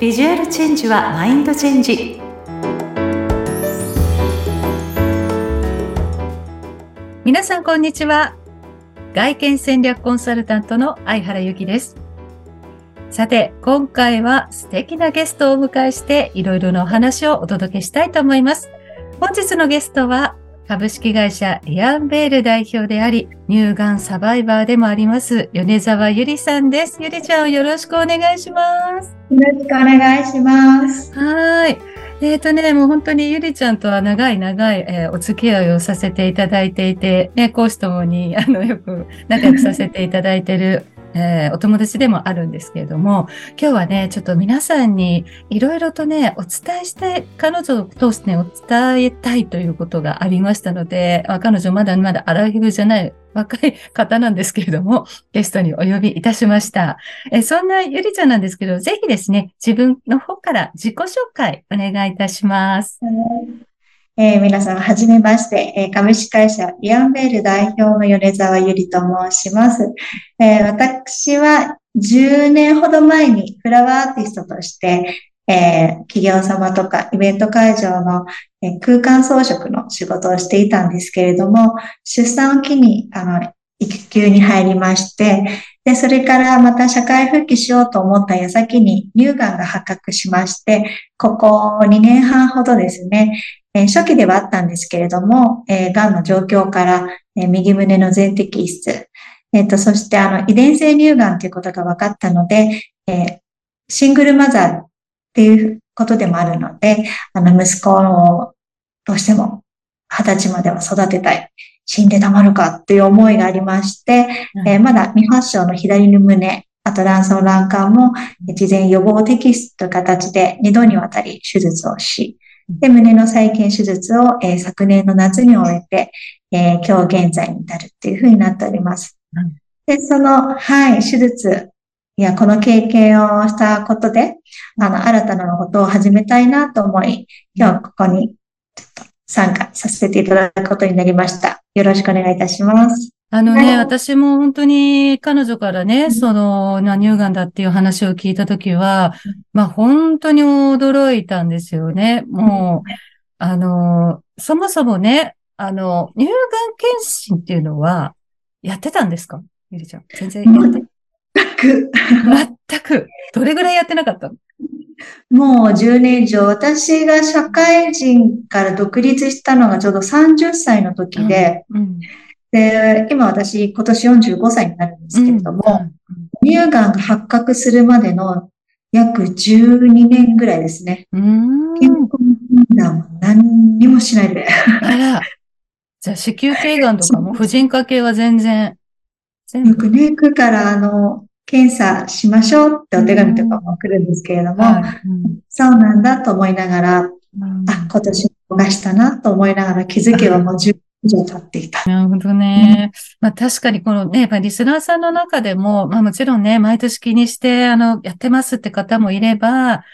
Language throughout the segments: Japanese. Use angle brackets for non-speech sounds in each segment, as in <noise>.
ビジュアルチェンジはマインドチェンジ。皆さんこんにちは。外見戦略コンサルタントの相原由紀です。さて、今回は素敵なゲストをお迎えしていろいろなお話をお届けしたいと思います。本日のゲストは株式会社リアンベール代表であり、乳がんサバイバーでもあります、米沢ゆりさんです。ゆりちゃんよろしくお願いします。よろしくお願いします。はい。えっ、ー、とね、もう本当にゆりちゃんとは長い長い、えー、お付き合いをさせていただいていて、ね、講師ともに、あの、よく仲良くさせていただいているえー、お友達でもあるんですけれども、今日はね、ちょっと皆さんにいろいろとね、お伝えしたい、彼女を通してね、お伝えたいということがありましたので、ま、彼女まだまだアラフィフじゃない若い方なんですけれども、ゲストにお呼びいたしました。えそんなゆりちゃんなんですけど、ぜひですね、自分の方から自己紹介お願いいたします。えー、皆さん、はじめまして、えー、株式会社リアンベール代表の米沢ゆりと申します。えー、私は10年ほど前にフラワーアーティストとして、え企業様とかイベント会場の、え空間装飾の仕事をしていたんですけれども、出産を機に、あの、育休に入りまして、で、それからまた社会復帰しようと思った矢先に乳がんが発覚しまして、ここ2年半ほどですね、えー、初期ではあったんですけれども、えー、癌の状況から、えー、右胸の全摘出、えっ、と、そしてあの、遺伝性乳がんということが分かったので、えシングルマザーっていうことでもあるので、あの、息子をどうしても二十歳までは育てたい。死んでたまるかっていう思いがありまして、うん、えまだ未発症の左の胸、あと卵巣卵管も事前予防摘出という形で2度にわたり手術をし、で、胸の再建手術を、えー、昨年の夏に終えて、えー、今日現在に至るっていうふうになっております。うん、で、その、はい、手術、いや、この経験をしたことで、あの、新たなことを始めたいなと思い、今日ここに、ちょっと参加させていただくことになりました。よろしくお願いいたします。あのね、私も本当に彼女からね、その、乳がんだっていう話を聞いたときは、まあ本当に驚いたんですよね。もう、あの、そもそもね、あの、乳がん検診っていうのは、やってたんですか？ゆりちゃん。全然やって。全く。全く。どれぐらいやってなかった？のもう10年以上、私が社会人から独立したのがちょうど30歳の時で、うんうんで、今私今年45歳になるんですけれども、うん、乳がんが発覚するまでの約12年ぐらいですね。健康診断も何にもしないで。あら。じゃあ子宮頸がんとかも婦人科系は全然。全よくね、区からあの、検査しましょうってお手紙とかも来るんですけれども、はいうん、そうなんだと思いながら、あ、今年逃したなと思いながら気づけばもう10以上経っていた。なるほどね。まあ確かにこのね、やっぱリスナーさんの中でも、まあもちろんね、毎年気にして、あの、やってますって方もいれば、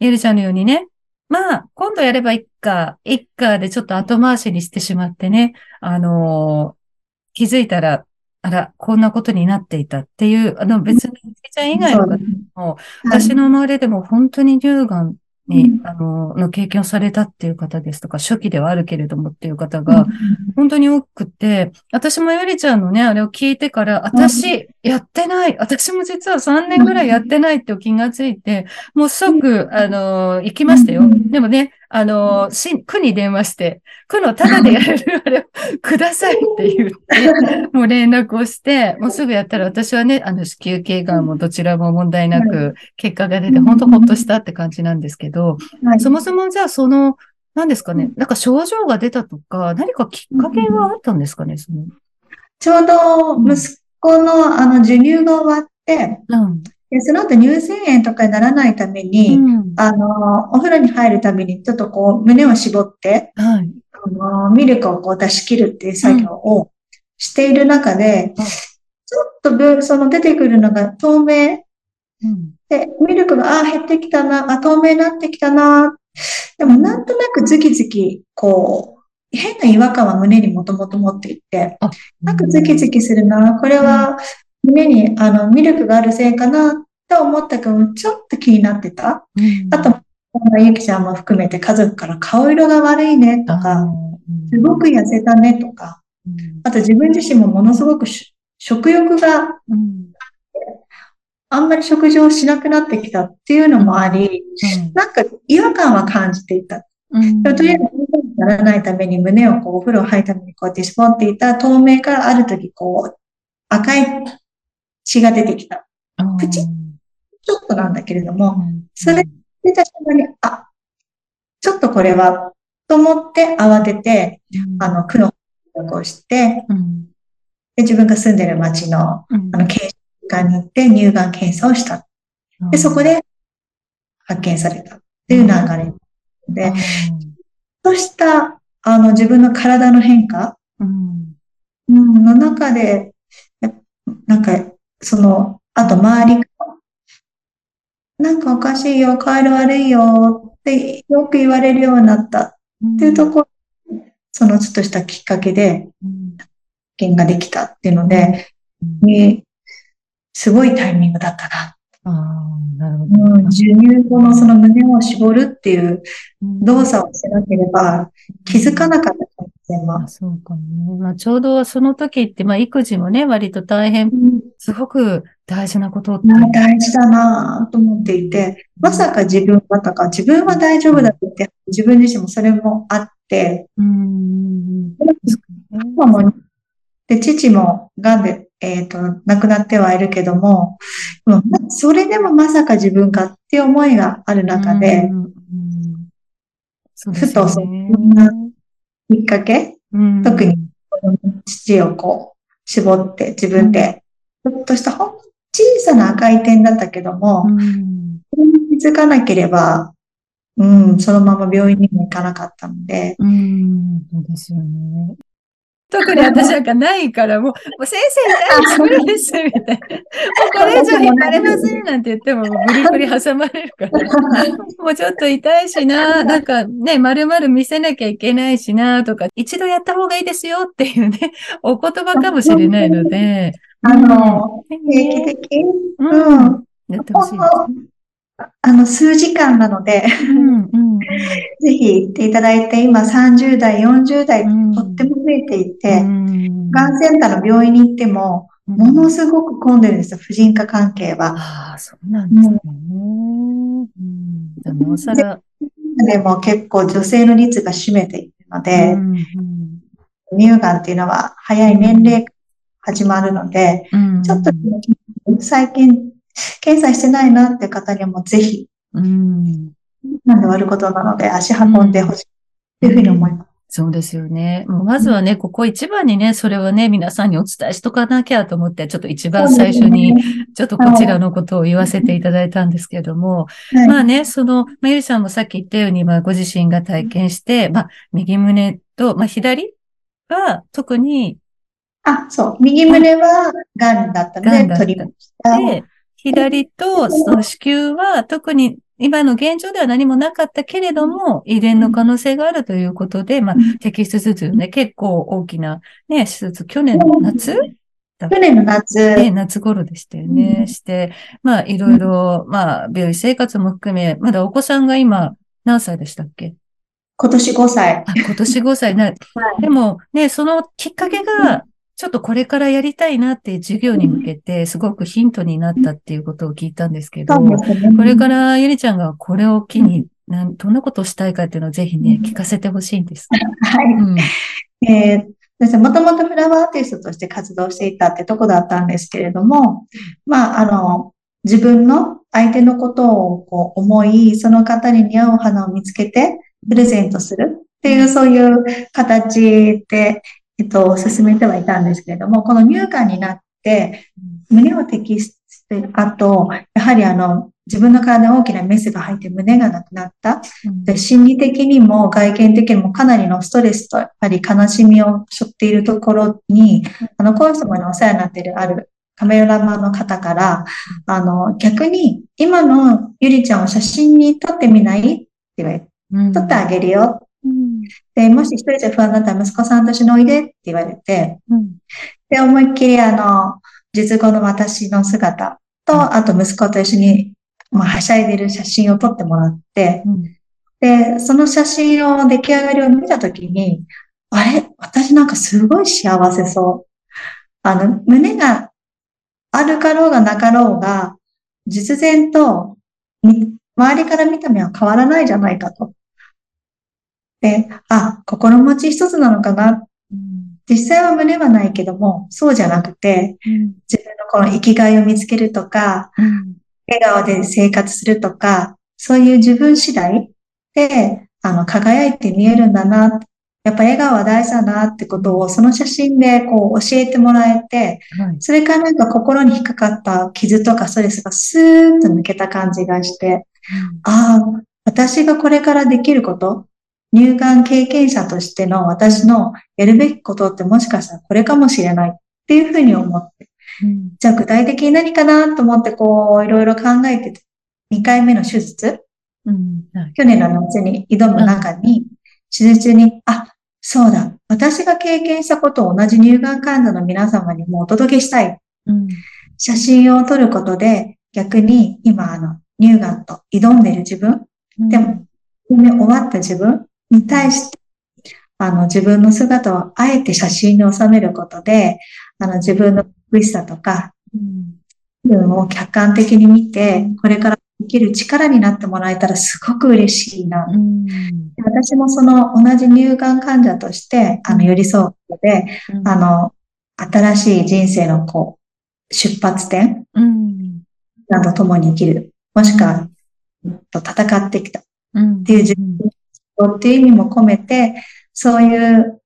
ゆりちゃんのようにね、まあ、今度やればいっか、いっかでちょっと後回しにしてしまってね、あのー、気づいたら、あら、こんなことになっていたっていう、あの別に、ゆりちゃん以外の方も、私の周りでも本当に乳がんに、あの、の経験をされたっていう方ですとか、初期ではあるけれどもっていう方が、本当に多くて、私もよりちゃんのね、あれを聞いてから、私、やってない。私も実は3年ぐらいやってないって気がついて、もう即、あの、行きましたよ。でもね、あの、し、区に電話して、区のただでやれるあれをくださいって言って、もう連絡をして、もうすぐやったら私はね、あの、子宮頸がんもどちらも問題なく、結果が出て、本当ほっとしたって感じなんですけど、はい、そもそもじゃあその、何ですかね、なんか症状が出たとか、何かきっかけがあったんですかね、その。ちょうど息子のあの授乳が終わって、うんで、その後乳腺炎とかにならないために、うん、あの、お風呂に入るためにちょっとこう胸を絞って、はい、あのミルクをこう出し切るっていう作業をしている中で、うん、ちょっとその出てくるのが透明。うん、で、ミルクが、ああ、減ってきたな、あ、透明になってきたな。でもなんとなくズキズキ、こう、変な違和感は胸にもともと持っていて、なんかズキズキするな、これは胸にあのミルクがあるせいかなっと思ったけど、ちょっと気になってた。うん。あと、ゆきちゃんも含めて家族から顔色が悪いねとか、すごく痩せたねとか、うん。あと自分自身もものすごくし食欲がうん。あんまり食事をしなくなってきたっていうのもあり、なんか違和感は感じていた。うん。とりあえず、ならないために胸をこうお風呂入るためにこうやって絞っていた透明からある時こう赤い血が出てきた。プチッちょっとなんだけれども、それ出た瞬間に、あ、ちょっとこれは、と思って慌てて、あの、区の報告をして、うん。で、自分が住んでる町の、うん。あの、検診科に行って乳がん検査をした。で、そこで発見された。っていう流れで、そうした、あの、自分の体の変化、うん。うん、の中で、やなんか、その、あと周りなんかおかしいよ、顔色悪いよってよく言われるようになった。っていうところ、そのちょっとしたきっかけで、うん発見ができたっていうので、うん。ねすごいタイミングだったな。ああ、なるほど。うん、授乳後のその胸を絞るっていううん。動作をしなければ気づかなかった可能性も。あそうかもね。まあ、ちょうどその時って、まあ、育児もね、割と大変、うん。すごく大事なことっ大事だなと思っていて、まさか自分はとか、自分は大丈夫だって自分自身もそれもあって、うん。で、父も癌で、えっと、亡くなってはいるけども、それでもまさか自分かっていう思いがある中でう、ん。うん。そうですふとそんなきっかけ、うん。特に父をこう、絞って自分で、ちょっとしたほんの小さな赤い点だったけども、うん。気づかなければ、うん、そのまま病院にも行かなかったので、うん、そうですよね。特に私なんかないから、もう、<laughs> もう先生、無理です、みたいな。<laughs> もうこれ以上引っ張れませんなんて言っても、ブリブリ挟まれるから。<laughs> もうちょっと痛いしな、なんかね、丸々見せなきゃいけないしな、とか、一度やった方がいいですよっていうね、お言葉かもしれないので、あの、うん定期的、ううんん、やってほしいです。あの、数時間なので、うん、うん、<laughs> ぜひ行っていただいて、今30代、40代、うんとっても増えていうん。て、がんセンターの病院に行っても、ものすごく混んでるんですよ、婦人科関係は。ああ、そうなんですね。うん。なおさら、でも結構女性の率が占めているのうで、ん、乳がんっていうのは早い年齢始まるので、うん。ちょっと最近検査してないなって方にもぜひ、うん。なんで終わることなので足運んでほしいというふうに思います。そうですよね。もうまずはね、ここ一番にね、それはね、皆さんにお伝えしとかなきゃと思って、ちょっと一番最初に、ちょっとこちらのことを言わせていただいたんですけれども、はい、まあね、その、まあ、ゆりさんもさっき言ったように、まあ、ご自身が体験して、まあ、右胸と、まあ、左が特に、あ、そう。右胸は癌だったので取りました。で、左と、その子宮は特に今の現状では何もなかったけれども、遺伝の可能性があるということで、まあ、摘出手術ね、結構大きなね、手術、去年の夏去年の夏、ね、夏頃でしたよね。して、まあ、いろいろ、まあ、病院生活も含め、まだお子さんが今、何歳でしたっけ？今年5歳。あ、今年5歳。な。<laughs> でも、ね、そのきっかけが、ちょっとこれからやりたいなって授業に向けて、すごくヒントになったっていうことを聞いたんですけど、ねこれからゆりちゃんがこれを機に、なんどんなことをしたいかっていうのをぜひね、聞かせてほしいんです。<laughs> はい。うん。えー、もともとフラワーアーティストとして活動していたってとこだったんですけれども、まあ、あの、自分の相手のことをこう思い、その方に似合うお花を見つけて、プレゼントするっていう、そういう形で、えっと、進めてはいたんですけれども、この乳がんになって、胸を摘出して、あと、やはりあの、自分の体に大きなメスが入って胸がなくなった。で心理的にも外見的にもかなりのストレスとやっぱり悲しみを背負っているところに、あの、コイ様にお世話になっているあるカメラマンの方から、あの、逆に今のゆりちゃんを写真に撮ってみない？って言われて、うん。撮ってあげるよ。うんで、もし一人じゃ不安だったら息子さんと一緒においでって言われて、うんで、思いっきりあの、術後の私の姿と、あと息子と一緒に、まあ、はしゃいでる写真を撮ってもらって、うん、で、その写真を出来上がりを見たときに、あれ？私なんかすごい幸せそう。あの、胸があるかろうがなかろうが、実然と、周りから見た目は変わらないじゃないかと。で、あ、心持ち一つなのかな？実際は胸はないけども、そうじゃなくて、自分のこの生きがいを見つけるとか、笑顔で生活するとか、そういう自分次第で、あの、輝いて見えるんだな。やっぱ笑顔は大事だなってことを、その写真でこう教えてもらえて、それからなんか心に引っかかった傷とかストレスがスーッと抜けた感じがして、ああ、私がこれからできること、乳がん経験者としての私のやるべきことってもしかしたらこれかもしれないっていうふうに思って、うん、じゃあ具体的に何かなと思ってこういろいろ考えてて、2回目の手術、うん。はい、去年の夏に挑む中に、手術に、あ、そうだ、私が経験したことを同じ乳がん患者の皆様にもお届けしたい。うん、写真を撮ることで逆に今あの乳がんと挑んでいる自分、でも、終わった自分？に対して、あの、自分の姿をあえて写真に収めることで、あの、自分の美しさとか、自分を客観的に見て、これから生きる力になってもらえたらすごく嬉しいな。うん、私もその同じ乳がん患者として、あの、寄り添うことで、うん、あの、新しい人生のこう、出発点、うん、など共に生きる。もしくは、と戦ってきた。っていう自分っていう意味も込めて、そういう、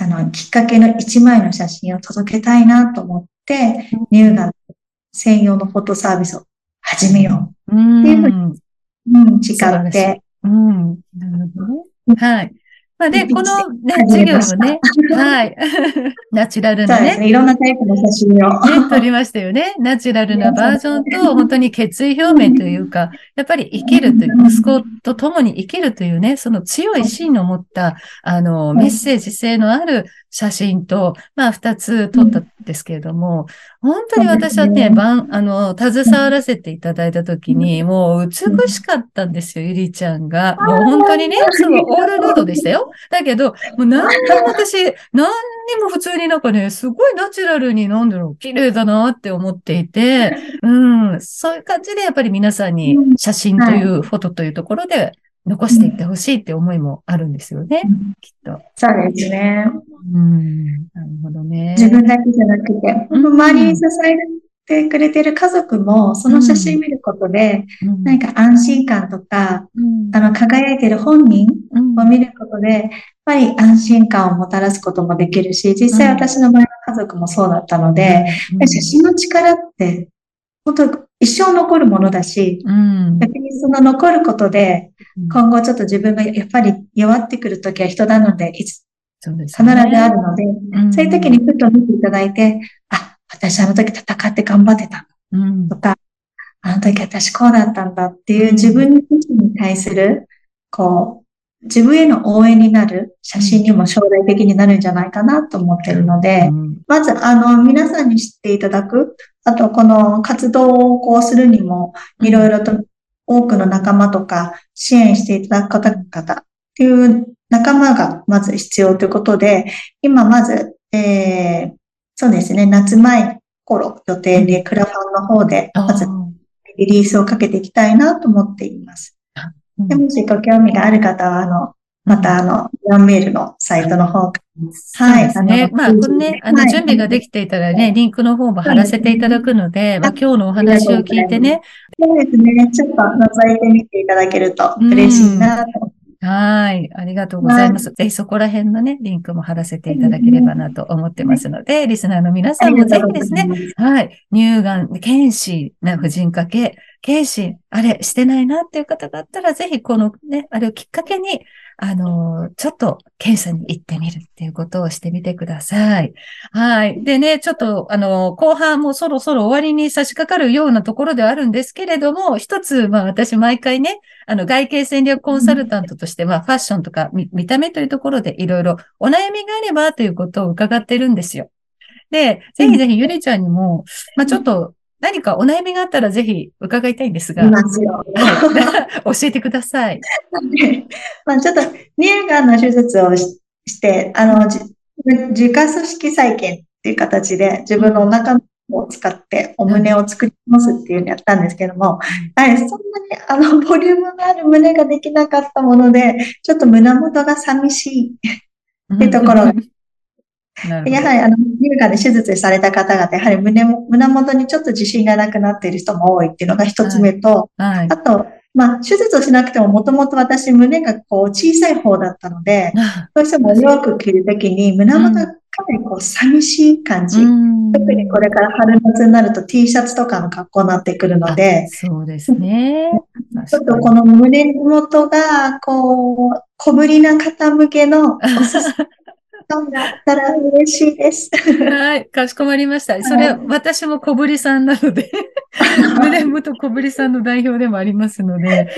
あの、きっかけの一枚の写真を届けたいなと思って、乳がん専用のフォトサービスを始めようっていうふうに、うん、誓って。うん。なるほどね。はい。まあ、で、この、ね、<laughs> 授業もね、はい。<laughs> ナチュラルなね。ねいろんなタイプの写真を。ね、撮りましたよね。ナチュラルなバージョンと、本当に決意表明というか、やっぱり生きるという、息子と共に生きるというね、その強い芯を持った、あの、メッセージ性のある写真と、まあ、二つ撮ったん。ですけれども、本当に私はね、番、あの、携わらせていただいたときに、もう美しかったんですよ、ゆりちゃんが。もう本当にね、すごい。オールロードでしたよ。だけど、もう何でも私、何にも普通になんかね、すごいナチュラルになんだろう、綺麗だなって思っていて、うん、そういう感じでやっぱり皆さんに写真というフォトというところで残していってほしいって思いもあるんですよね、きっと。そうですね。うん、なるほどね。自分だけじゃなくて、周りに支えてくれてる家族も、その写真見ることで、何か安心感とか、あの、輝いてる本人を見ることで、やっぱり安心感をもたらすこともできるし、実際私の場合の家族もそうだったので、写真の力って、本当一生残るものだし、逆にその残ることで、今後ちょっと自分がやっぱり弱ってくるときは人なので、いつ必ずあるので、そういう時にふと見ていただいて、あ、私あの時戦って頑張ってた。とか、あの時私こうだったんだっていう自分に対する、こう、自分への応援になる写真にも将来的になるんじゃないかなと思ってるので、まず、あの、皆さんに知っていただく、あと、この活動をこうするにも、いろいろと多くの仲間とか支援していただく方々っていう仲間がまず必要ということで、今まず、えー、そうですね、夏前頃予定でクラファンの方で、まずリリースをかけていきたいなと思っています。でもしご興味がある方は、あの、また、あの、ヤンメールのサイトの方かはい。ですね。まあ、このね、あの、準備ができていたらね、リンクの方も貼らせていただくので、まあ、今日のお話を聞いてね。そうですね。ちょっと覗いてみていただけると嬉しいなとはい。ありがとうございます。ぜひそこら辺のね、リンクも貼らせていただければなと思ってますので、リスナーの皆さんもぜひですね、はい。乳がん、検視な婦人科系、検視、あれしてないなっていう方があったら、ぜひこのね、あれをきっかけに、あの、ちょっと検査に行ってみるっていうことをしてみてください。はい。でね、ちょっと、あの、後半もそろそろ終わりに差し掛かるようなところではあるんですけれども、一つ、まあ私毎回ね、あの、外形戦略コンサルタントとして、まあファッションとか見見た目というところでいろいろお悩みがあればということを伺ってるんですよ。で、ぜひぜひゆりちゃんにも、まあちょっと、何かお悩みがあったらぜひ伺いたいんですが。いますよ。はい、教えてください。<laughs> まあちょっと乳がんの手術をしして、あの、じ自家組織再建っていう形で自分のお腹を使ってお胸を作りますっていうのをやったんですけども、やはりそんなにあの、ボリュームのある胸ができなかったもので、ちょっと胸元が寂しいっていうところやはり、あの、乳がんで手術された方々、やはり胸も、胸元にちょっと自信がなくなっている人も多いっていうのが一つ目と、はい。あと、まあ、手術をしなくても、もともと私、胸がこう、小さい方だったので、どうしてもお洋服着るときに、胸元がかなりこう、寂しい感じ。特にこれから春夏になると T シャツとかの格好になってくるので、そうですね。<laughs> ちょっとこの胸元が、こう、小ぶりな方向けの <laughs> おすすめがあったら嬉しいです。はい、かしこまりました。それ、私も小ぶりさんなので、<laughs> 胸元小ぶりさんの代表でもありますので、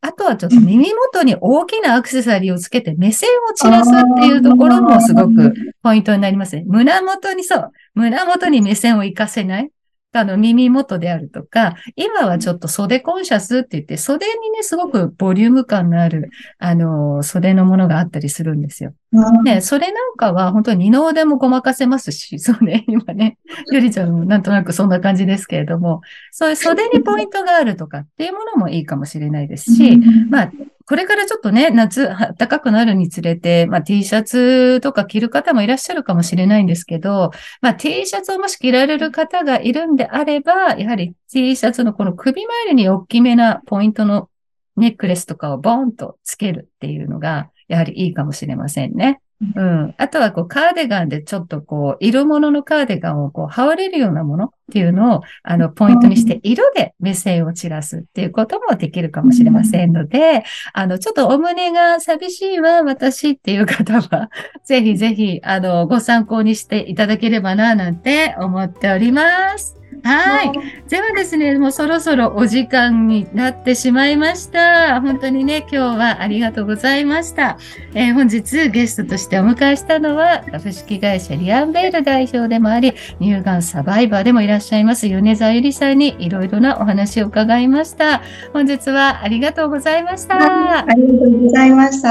あとはちょっと耳元に大きなアクセサリーをつけて目線を散らすっていうところもすごくポイントになりますね。胸元にそう、胸元に目線を活かせない。あの、耳元であるとか、今はちょっと袖コンシャスって言って、袖にね、すごくボリューム感のある、あの、袖のものがあったりするんですよ。ね、それなんかは本当に二の腕もごまかせますし、<laughs> そうね、今ね、ゆりちゃんもなんとなくそんな感じですけれども、そういう袖にポイントがあるとかっていうものもいいかもしれないですし、まあ、これからちょっとね、夏、暖かくなるにつれて、まあ T シャツとか着る方もいらっしゃるかもしれないんですけど、まあ T シャツをもし着られる方がいるんであれば、やはり T シャツのこの首周りに大きめなポイントのネックレスとかをボーンとつけるっていうのが、やはりいいかもしれませんね。うん。あとは、こう、カーディガンでちょっとこう、色物のカーディガンをこう、羽織れるようなものっていうのを、あの、ポイントにして、色で目線を散らすっていうこともできるかもしれませんので、あの、ちょっとお胸が寂しいわ、私っていう方は、<laughs> ぜひぜひ、あの、ご参考にしていただければな、なんて思っております。はい。ではですね、もうそろそろお時間になってしまいました。本当にね、今日はありがとうございました。えー本日ゲストとしてお迎えしたのは、株式会社リアンベール代表でもあり、乳がんサバイバーでもいらっしゃいます、米沢ゆりさんにいろいろなお話を伺いました。本日はありがとうございました。ありがとうございました。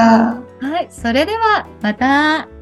はい。それでは、また。